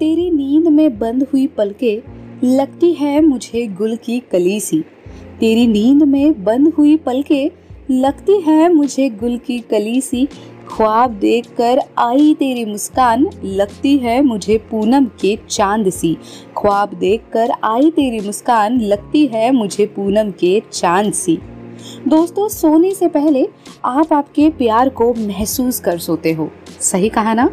तेरी नींद में बंद हुई पलके लगती है मुझे गुल की कली सी। तेरी नींद में बंद हुई पलके लगती है मुझे गुल की कली सी। ख्वाब देखकर आई तेरी मुस्कान, लगती है मुझे पूनम के चाँद सी। ख्वाब देखकर आई तेरी मुस्कान, लगती है मुझे पूनम के चाँद सी। दोस्तों, सोने से पहले आप आपके प्यार को महसूस कर सोते हो। सही कहा ना?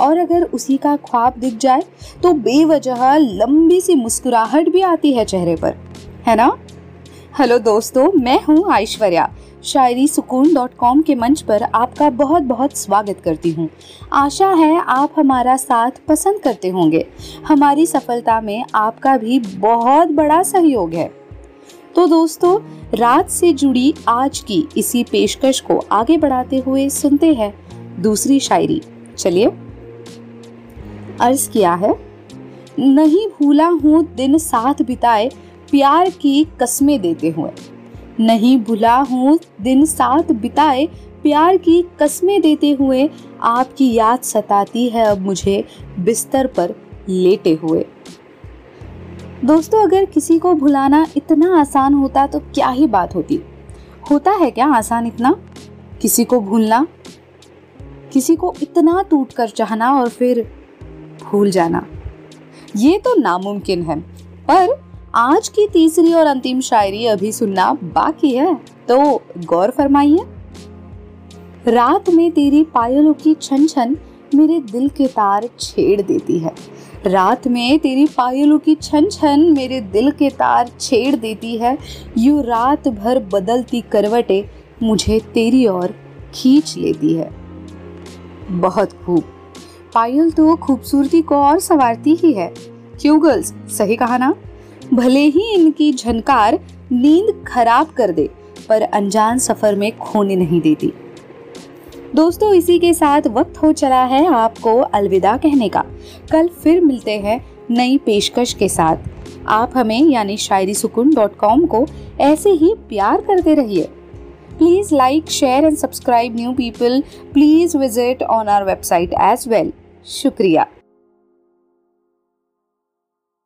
और अगर उसी का ख्वाब दिख जाए तो बेवजह लंबी सी मुस्कुराहट भी आती है चेहरे पर। है ना? हेलो दोस्तों, मैं हूँ ऐश्वर्या। शायरी सुकून डॉट कॉम के मंच पर आपका बहुत बहुत स्वागत करती हूँ। आशा है आप हमारा साथ पसंद करते होंगे। हमारी सफलता में आपका भी बहुत बड़ा सहयोग है। तो दोस्तों, रात से जुड़ी आज की इसी पेशकश को आगे बढ़ाते हुए सुनते हैं दूसरी शायरी। चलिए। अर्ज़ किया है। नहीं भूला हूँ दिन साथ बिताए, प्यार की कस्में देते हुए। नहीं भूला हूँ दिन साथ बिताए, प्यार की कस्में देते हुए, आपकी याद सताती है अब मुझे बिस्तर पर लेटे हुए। दोस्तों, अगर किसी को भुलाना इतना आसान होता तो क्या ही बात होती? होता है क्या आसान इतना? किसी को भूलना? किसी को इतना टूट कर चाहना और फिर भूल जाना। ये तो नामुमकिन है, पर आज की तीसरी और अंतिम शायरी अभी सुनना बाकी है तो गौर फरमाइए। रात में तेरी पायलों की छन छन मेरे दिल के तार छेड़ देती है। रात में तेरी पायलों की छन छन मेरे दिल के तार छेड़ देती है। यू रात भर बदलती करवटे मुझे तेरी ओर खींच लेती है। बहुत खूब। पायल तो खूबसूरती को और संवारती ही है। क्यों गर्ल्स? सही कहा ना? भले ही इनकी झनकार नींद खराब कर दे, पर अनजान सफ़र में खोने नहीं देती। दोस्तों, इसी के साथ वक्त हो चला है आपको अलविदा कहने का। कल फिर मिलते हैं नई पेशकश के साथ। आप हमें, यानी शायरी सुकून डॉट कॉम को ऐसे ही प्यार करते रहिए। Please like, share, and subscribe new people. Please visit on our website as well. Shukriya.